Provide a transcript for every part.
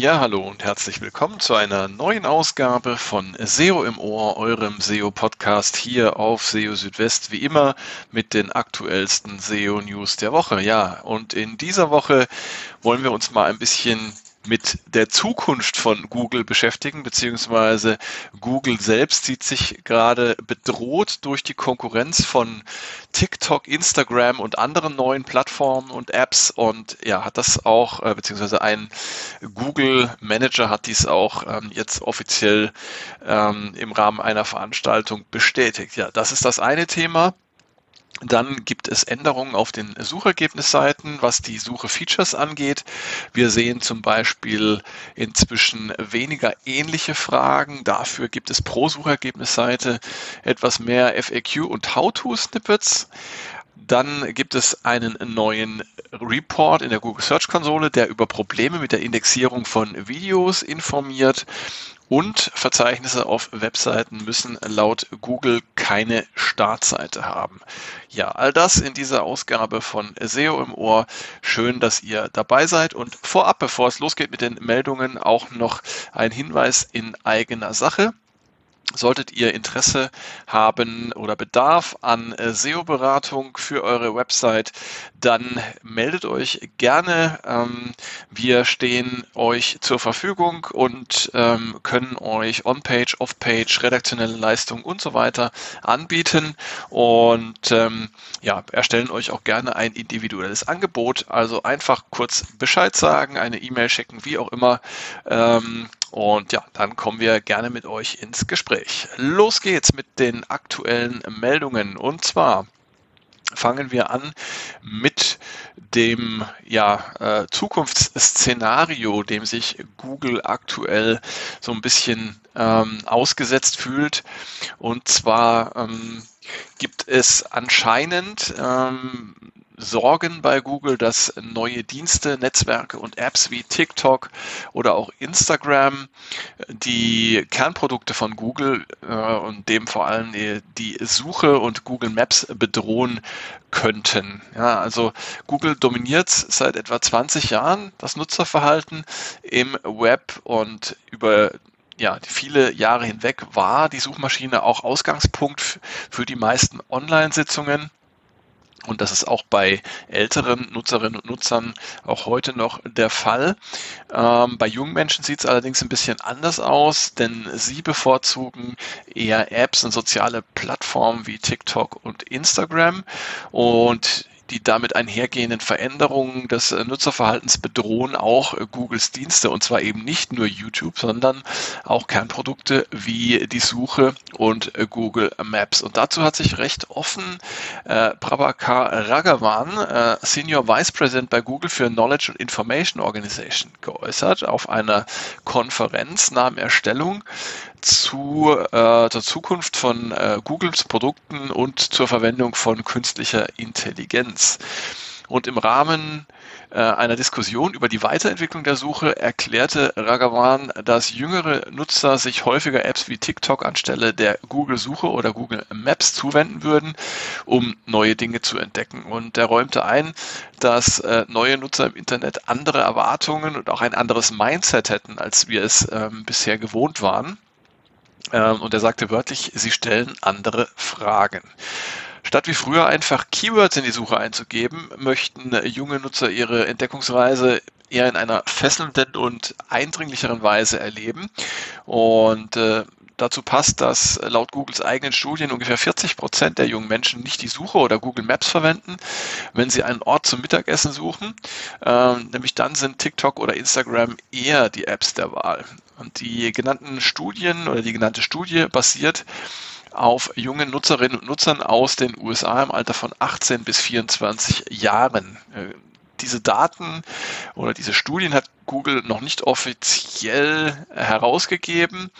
Ja, hallo und herzlich willkommen zu einer neuen Ausgabe von SEO im Ohr, eurem SEO-Podcast hier auf SEO Südwest, wie immer mit den aktuellsten SEO-News der Woche. Ja, und in dieser Woche wollen wir uns mal ein bisschen mit der Zukunft von Google beschäftigen, beziehungsweise Google selbst sieht sich gerade bedroht durch die Konkurrenz von TikTok, Instagram und anderen neuen Plattformen und Apps und ja, hat das auch, äh, beziehungsweise ein Google Manager hat dies auch ähm, jetzt offiziell ähm, im Rahmen einer Veranstaltung bestätigt. Ja, das ist das eine Thema. Dann gibt es Änderungen auf den Suchergebnisseiten, was die Suche-Features angeht. Wir sehen zum Beispiel inzwischen weniger ähnliche Fragen. Dafür gibt es pro Suchergebnisseite etwas mehr FAQ und How-to-Snippets. Dann gibt es einen neuen Report in der Google Search Konsole, der über Probleme mit der Indexierung von Videos informiert und Verzeichnisse auf Webseiten müssen laut Google keine Startseite haben. Ja, all das in dieser Ausgabe von SEO im Ohr. Schön, dass ihr dabei seid. Und vorab, bevor es losgeht mit den Meldungen, auch noch ein Hinweis in eigener Sache. Solltet ihr Interesse haben oder Bedarf an äh, SEO-Beratung für eure Website, dann meldet euch gerne. Ähm, wir stehen euch zur Verfügung und ähm, können euch On-Page, Off-Page, redaktionelle Leistung und so weiter anbieten und ähm, ja, erstellen euch auch gerne ein individuelles Angebot. Also einfach kurz Bescheid sagen, eine E-Mail schicken, wie auch immer. Und ja, dann kommen wir gerne mit euch ins Gespräch. Los geht's mit den aktuellen Meldungen. Und zwar fangen wir an mit dem ja, äh, Zukunftsszenario, dem sich Google aktuell so ein bisschen ähm, ausgesetzt fühlt. Und zwar ähm, gibt es anscheinend ähm, Sorgen bei Google, dass neue Dienste, Netzwerke und Apps wie TikTok oder auch Instagram die Kernprodukte von Google äh, und dem vor allem die, Suche und Google Maps bedrohen könnten. Ja, also Google dominiert seit etwa 20 Jahren das Nutzerverhalten im Web und über ja, viele Jahre hinweg war die Suchmaschine auch Ausgangspunkt für die meisten Online-Sitzungen. Und das ist auch bei älteren Nutzerinnen und Nutzern auch heute noch der Fall. Ähm, bei jungen Menschen sieht es allerdings ein bisschen anders aus, denn sie bevorzugen eher Apps und soziale Plattformen wie TikTok und Instagram. Und die damit einhergehenden Veränderungen des äh, Nutzerverhaltens bedrohen auch äh, Googles Dienste und zwar eben nicht nur YouTube, sondern auch Kernprodukte wie die Suche und äh, Google Maps. Und dazu hat sich recht offen äh, Prabhakar Raghavan, äh, Senior Vice President bei Google für Knowledge and Information Organization, geäußert auf einer Konferenz nahm er Stellung zu äh, der Zukunft von äh, Googles Produkten und zur Verwendung von künstlicher Intelligenz. Und im Rahmen äh, einer Diskussion über die Weiterentwicklung der Suche erklärte Ragavan, dass jüngere Nutzer sich häufiger Apps wie TikTok anstelle der Google-Suche oder Google Maps zuwenden würden, um neue Dinge zu entdecken. Und er räumte ein, dass äh, neue Nutzer im Internet andere Erwartungen und auch ein anderes Mindset hätten, als wir es ähm, bisher gewohnt waren. Ähm, und er sagte wörtlich, sie stellen andere Fragen. Statt wie früher einfach Keywords in die Suche einzugeben, möchten junge Nutzer ihre Entdeckungsreise eher in einer fesselnden und eindringlicheren Weise erleben. Und äh, Dazu passt, dass laut Googles eigenen Studien ungefähr 40 Prozent der jungen Menschen nicht die Suche oder Google Maps verwenden, wenn sie einen Ort zum Mittagessen suchen. Ähm, nämlich dann sind TikTok oder Instagram eher die Apps der Wahl. Und die genannten Studien oder die genannte Studie basiert auf jungen Nutzerinnen und Nutzern aus den USA im Alter von 18 bis 24 Jahren. Diese Daten oder diese Studien hat Google noch nicht offiziell herausgegeben.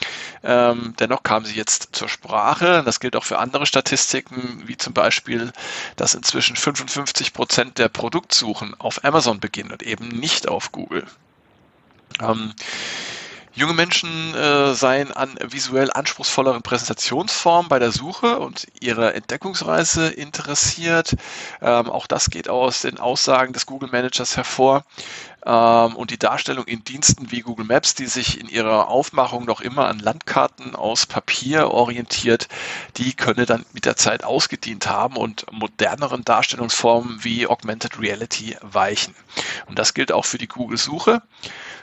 Ähm, dennoch kamen sie jetzt zur Sprache. Das gilt auch für andere Statistiken, wie zum Beispiel, dass inzwischen 55 Prozent der Produktsuchen auf Amazon beginnen und eben nicht auf Google. Ähm, Junge Menschen äh, seien an visuell anspruchsvolleren Präsentationsformen bei der Suche und ihrer Entdeckungsreise interessiert. Ähm, auch das geht aus den Aussagen des Google Managers hervor. Ähm, und die Darstellung in Diensten wie Google Maps, die sich in ihrer Aufmachung noch immer an Landkarten aus Papier orientiert, die könne dann mit der Zeit ausgedient haben und moderneren Darstellungsformen wie Augmented Reality weichen. Und das gilt auch für die Google-Suche.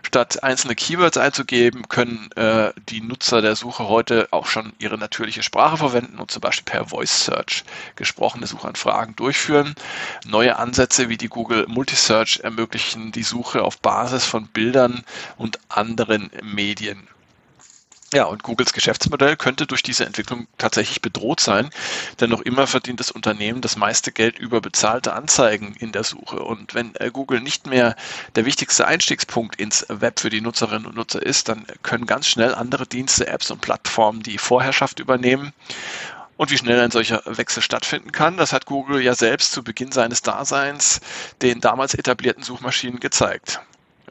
Statt einzelne Keywords einzugeben, können äh, die Nutzer der Suche heute auch schon ihre natürliche Sprache verwenden und zum Beispiel per Voice Search gesprochene Suchanfragen durchführen. Neue Ansätze wie die Google Multisearch ermöglichen die Suche auf Basis von Bildern und anderen Medien. Ja, und Googles Geschäftsmodell könnte durch diese Entwicklung tatsächlich bedroht sein, denn noch immer verdient das Unternehmen das meiste Geld über bezahlte Anzeigen in der Suche. Und wenn äh, Google nicht mehr der wichtigste Einstiegspunkt ins Web für die Nutzerinnen und Nutzer ist, dann können ganz schnell andere Dienste, Apps und Plattformen die Vorherrschaft übernehmen. Und wie schnell ein solcher Wechsel stattfinden kann, das hat Google ja selbst zu Beginn seines Daseins den damals etablierten Suchmaschinen gezeigt.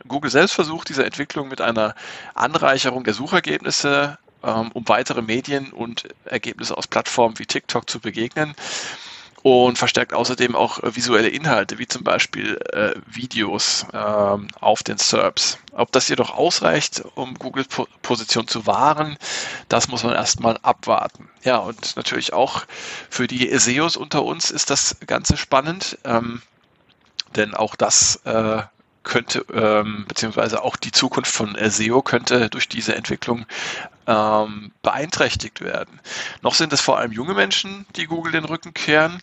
Google selbst versucht diese Entwicklung mit einer Anreicherung der Suchergebnisse, ähm, um weitere Medien und Ergebnisse aus Plattformen wie TikTok zu begegnen und verstärkt außerdem auch äh, visuelle Inhalte, wie zum Beispiel äh, Videos äh, auf den SERPs. Ob das jedoch ausreicht, um Googles po Position zu wahren, das muss man erstmal abwarten. Ja, und natürlich auch für die SEOs unter uns ist das Ganze spannend, ähm, denn auch das äh, könnte, ähm, beziehungsweise auch die Zukunft von SEO könnte durch diese Entwicklung ähm, beeinträchtigt werden. Noch sind es vor allem junge Menschen, die Google den Rücken kehren.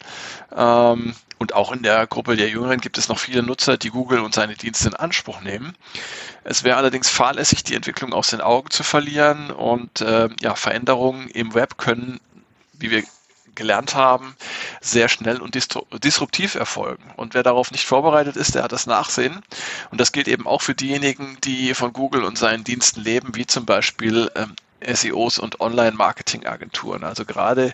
Ähm, und auch in der Gruppe der Jüngeren gibt es noch viele Nutzer, die Google und seine Dienste in Anspruch nehmen. Es wäre allerdings fahrlässig, die Entwicklung aus den Augen zu verlieren und äh, ja, Veränderungen im Web können, wie wir gelernt haben, sehr schnell und disruptiv erfolgen. Und wer darauf nicht vorbereitet ist, der hat das Nachsehen. Und das gilt eben auch für diejenigen, die von Google und seinen Diensten leben, wie zum Beispiel ähm, SEOs und Online-Marketing-Agenturen. Also gerade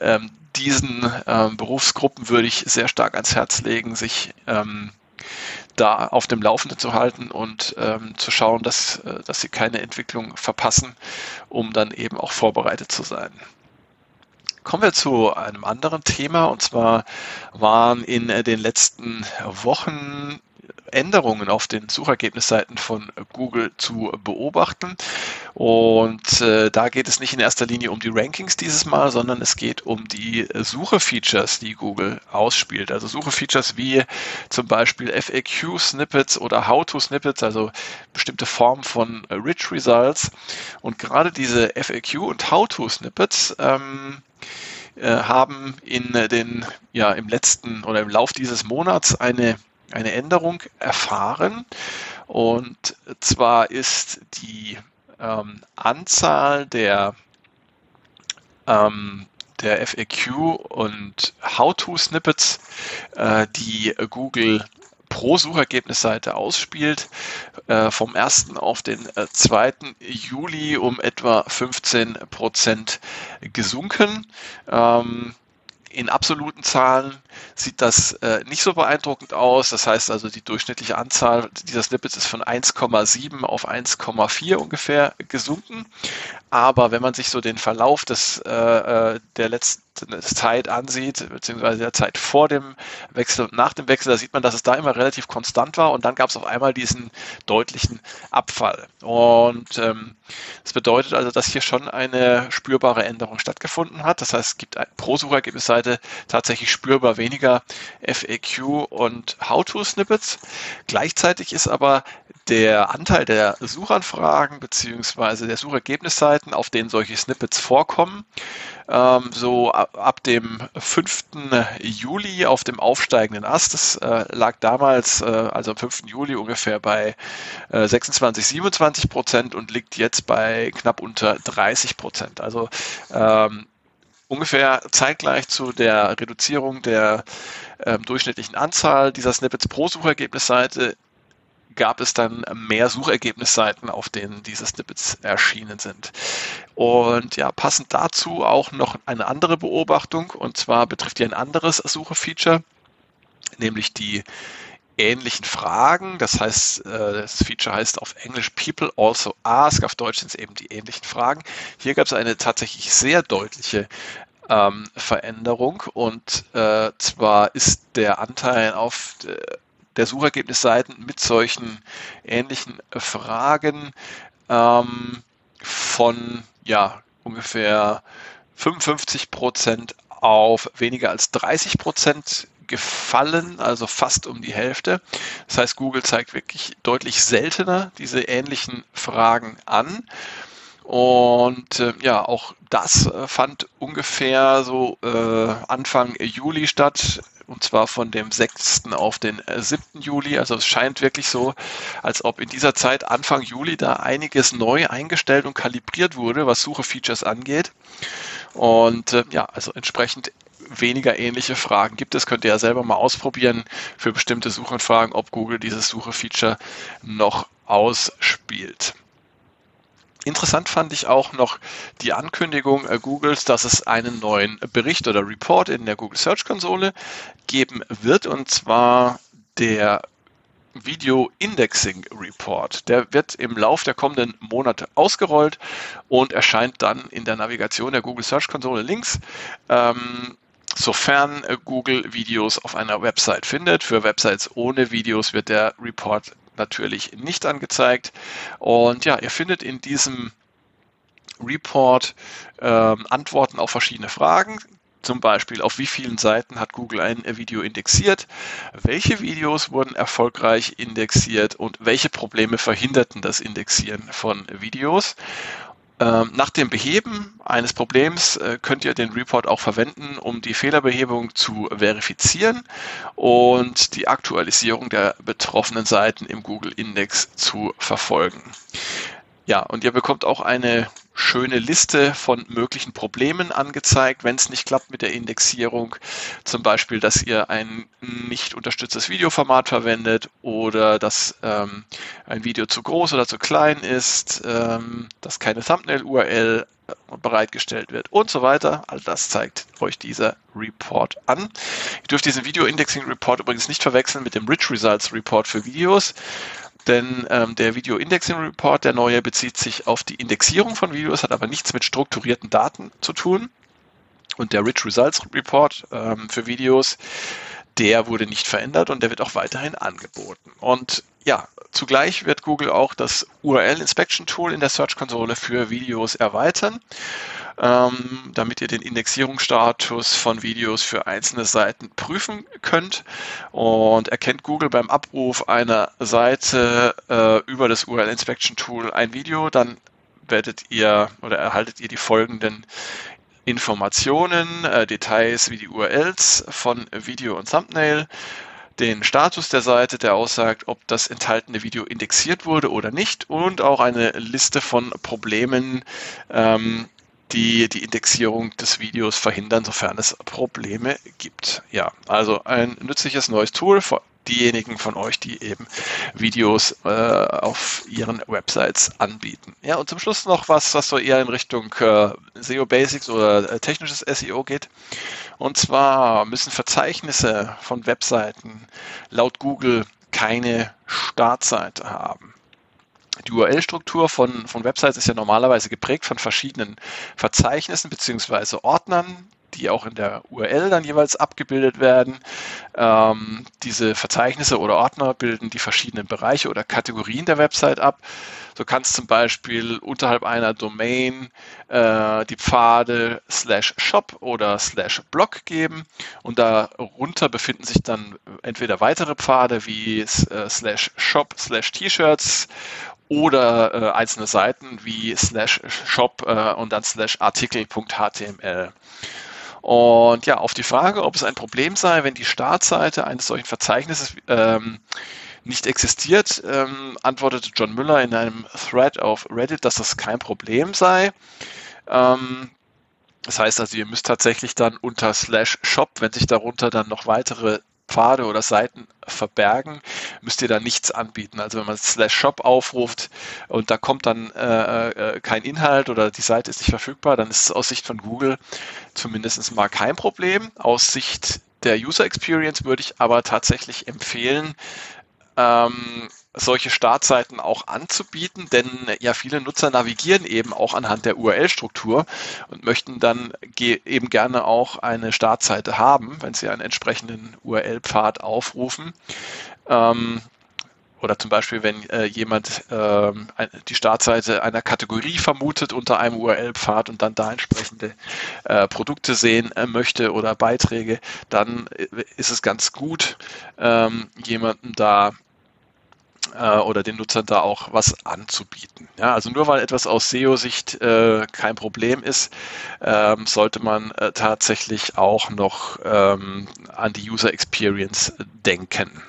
ähm, diesen ähm, Berufsgruppen würde ich sehr stark ans Herz legen, sich ähm, da auf dem Laufenden zu halten und ähm, zu schauen, dass, äh, dass sie keine Entwicklung verpassen, um dann eben auch vorbereitet zu sein. Kommen wir zu einem anderen Thema. Und zwar waren in den letzten Wochen Änderungen auf den Suchergebnisseiten von Google zu beobachten. Und äh, da geht es nicht in erster Linie um die Rankings dieses Mal, sondern es geht um die Suche-Features, die Google ausspielt. Also Suche-Features wie zum Beispiel FAQ-Snippets oder How-to-Snippets, also bestimmte Formen von Rich Results. Und gerade diese FAQ- und How-to-Snippets ähm, äh, haben in den, ja, im letzten oder im Lauf dieses Monats eine, eine Änderung erfahren. Und zwar ist die ähm, Anzahl der, ähm, der FAQ und How-to-Snippets, äh, die Google pro Suchergebnisseite ausspielt, äh, vom 1. auf den äh, 2. Juli um etwa 15 Prozent gesunken. Ähm, in absoluten Zahlen sieht das äh, nicht so beeindruckend aus. Das heißt also, die durchschnittliche Anzahl dieser Snippets ist von 1,7 auf 1,4 ungefähr gesunken. Aber wenn man sich so den Verlauf des, äh, äh der letzten Zeit ansieht, beziehungsweise der Zeit vor dem Wechsel und nach dem Wechsel, da sieht man, dass es da immer relativ konstant war und dann gab es auf einmal diesen deutlichen Abfall. Und ähm, das bedeutet also, dass hier schon eine spürbare Änderung stattgefunden hat. Das heißt, es gibt pro Suchergebnisseite tatsächlich spürbar weniger FAQ und How-to-Snippets. Gleichzeitig ist aber der Anteil der Suchanfragen beziehungsweise der Suchergebnisseiten, auf denen solche Snippets vorkommen, ähm, so ab, dem 5. Juli auf dem aufsteigenden Ast. Das äh, lag damals, äh, also am 5. Juli, ungefähr bei äh, 26, 27 Prozent und liegt jetzt bei knapp unter 30 Prozent. Also ähm, ungefähr zeitgleich zu der Reduzierung der ähm, durchschnittlichen Anzahl dieser Snippets pro Suchergebnisseite gab es dann mehr Suchergebnisseiten, auf denen diese Snippets erschienen sind. Und ja, passend dazu auch noch eine andere Beobachtung, und zwar betrifft die ein anderes Suche-Feature, nämlich die ähnlichen Fragen. Das heißt, äh, das Feature heißt auf Englisch People also ask, auf Deutsch sind es eben die ähnlichen Fragen. Hier gab es eine tatsächlich sehr deutliche ähm, Veränderung und äh, zwar ist der Anteil auf der Suchergebnisseiten mit solchen ähnlichen Fragen ähm, von ja ungefähr 55 Prozent auf weniger als 30 Prozent gefallen, also fast um die Hälfte. Das heißt, Google zeigt wirklich deutlich seltener diese ähnlichen Fragen an. Und äh, ja, auch das äh, fand ungefähr so äh, Anfang Juli statt, und zwar von dem 6. auf den 7. Äh, Juli. Also es scheint wirklich so, als ob in dieser Zeit Anfang Juli da einiges neu eingestellt und kalibriert wurde, was Suche-Features angeht. Und äh, ja, also entsprechend weniger ähnliche Fragen gibt es. Könnt ihr ja selber mal ausprobieren für bestimmte Suchanfragen, ob Google dieses Suche-Feature noch ausspielt. Interessant fand ich auch noch die Ankündigung äh, Googles, dass es einen neuen Bericht oder Report in der Google Search Konsole geben wird, und zwar der Video Indexing Report. Der wird im Lauf der kommenden Monate ausgerollt und erscheint dann in der Navigation der Google Search Konsole links. Ähm, sofern Google Videos auf einer Website findet. Für Websites ohne Videos wird der Report natürlich nicht angezeigt. Und ja, ihr findet in diesem Report ähm, Antworten auf verschiedene Fragen. Zum Beispiel, auf wie vielen Seiten hat Google ein Video indexiert? Welche Videos wurden erfolgreich indexiert und welche Probleme verhinderten das Indexieren von Videos? Ähm, nach dem Beheben eines Problems äh, könnt ihr den Report auch verwenden, um die Fehlerbehebung zu verifizieren und die Aktualisierung der betroffenen Seiten im Google Index zu verfolgen. Ja, und ihr bekommt auch eine schöne Liste von möglichen Problemen angezeigt, wenn es nicht klappt mit der Indexierung. Zum Beispiel, dass ihr ein nicht unterstütztes Videoformat verwendet oder dass ähm, ein Video zu groß oder zu klein ist, ähm, dass keine Thumbnail-URL bereitgestellt wird und so weiter. All das zeigt euch dieser Report an. Ihr dürft diesen Video Indexing Report übrigens nicht verwechseln mit dem Rich Results Report für Videos denn ähm, der Video Indexing Report, der neue, bezieht sich auf die Indexierung von Videos, hat aber nichts mit strukturierten Daten zu tun. Und der Rich Results Report ähm, für Videos, der wurde nicht verändert und der wird auch weiterhin angeboten. Und ja, zugleich wird Google auch das URL Inspection Tool in der Search Konsole für Videos erweitern ähm, damit ihr den Indexierungsstatus von Videos für einzelne Seiten prüfen könnt. Und erkennt Google beim Abruf einer Seite äh, über das URL Inspection Tool ein Video, dann werdet ihr oder erhaltet ihr die folgenden Informationen, äh, Details wie die URLs von Video und Thumbnail, den Status der Seite, der aussagt, ob das enthaltene Video indexiert wurde oder nicht und auch eine Liste von Problemen, ähm, die die Indexierung des Videos verhindern, sofern es Probleme gibt. Ja, also ein nützliches neues Tool für diejenigen von euch, die eben Videos äh, auf ihren Websites anbieten. Ja, und zum Schluss noch was, was so eher in Richtung äh, SEO Basics oder äh, technisches SEO geht. Und zwar müssen Verzeichnisse von Webseiten laut Google keine Startseite haben die URL-Struktur von, von Websites ist ja normalerweise geprägt von verschiedenen Verzeichnissen beziehungsweise Ordnern, die auch in der URL dann jeweils abgebildet werden. Ähm, diese Verzeichnisse oder Ordner bilden die verschiedenen Bereiche oder Kategorien der Website ab. So kann es zum Beispiel unterhalb einer Domain äh, die Pfade slash shop oder slash blog geben und darunter befinden sich dann entweder weitere Pfade wie äh, slash shop slash T-Shirts oder äh, einzelne Seiten wie slash shop äh, und dann slash artikel.html. Und ja, auf die Frage, ob es ein Problem sei, wenn die Startseite eines solchen Verzeichnisses ähm, nicht existiert, ähm, antwortete John Müller in einem Thread auf Reddit, dass das kein Problem sei. Ähm, das heißt also, ihr müsst tatsächlich dann unter slash shop, wenn sich darunter dann noch weitere Pfade oder Seiten verbergen, müsst ihr da nichts anbieten. Also wenn man slash shop aufruft und da kommt dann äh, äh, kein Inhalt oder die Seite ist nicht verfügbar, dann ist es aus Sicht von Google zumindest mal kein Problem. Aus Sicht der User Experience würde ich aber tatsächlich empfehlen, ähm, solche Startseiten auch anzubieten, denn ja viele Nutzer navigieren eben auch anhand der URL-Struktur und möchten dann eben gerne auch eine Startseite haben, wenn sie einen entsprechenden URL-Pfad aufrufen. Ähm, oder zum Beispiel, wenn äh, jemand äh, die Startseite einer Kategorie vermutet unter einem URL-Pfad und dann da entsprechende äh, Produkte sehen äh, möchte oder Beiträge, dann äh, ist es ganz gut, ähm, jemanden da äh, oder den Nutzern da auch was anzubieten. Ja, also nur weil etwas aus SEO-Sicht äh, kein Problem ist, ähm, sollte man äh, tatsächlich auch noch ähm, an die User Experience denken.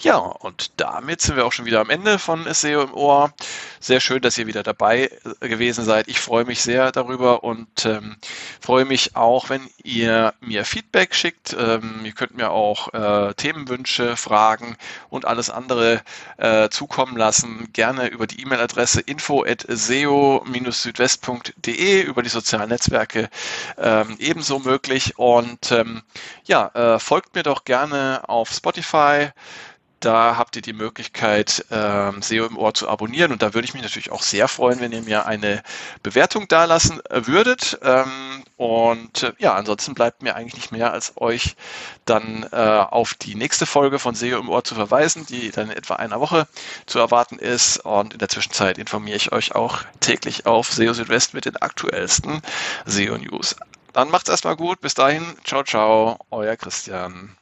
Ja, und damit sind wir auch schon wieder am Ende von SEO im Ohr. Sehr schön, dass ihr wieder dabei äh, gewesen seid. Ich freue mich sehr darüber und ähm, freue mich auch, wenn ihr mir Feedback schickt. Ähm, ihr könnt mir auch äh, Themenwünsche, Fragen und alles andere äh, zukommen lassen. Gerne über die E-Mail-Adresse info at seo-südwest.de über die sozialen Netzwerke ähm, ebenso möglich. Und ähm, ja, äh, folgt mir doch gerne auf Spotify. Da habt ihr die Möglichkeit, ähm, SEO im Ohr zu abonnieren. Und da würde ich mich natürlich auch sehr freuen, wenn ihr mir eine Bewertung dalassen äh, würdet. Ähm, und äh, ja, ansonsten bleibt mir eigentlich nicht mehr, als euch dann äh, auf die nächste Folge von SEO im Ohr zu verweisen, die dann in etwa einer Woche zu erwarten ist. Und in der Zwischenzeit informiere ich euch auch täglich auf SEO Südwest mit den aktuellsten SEO News. Dann macht's erstmal gut. Bis dahin. Ciao, ciao. Euer Christian.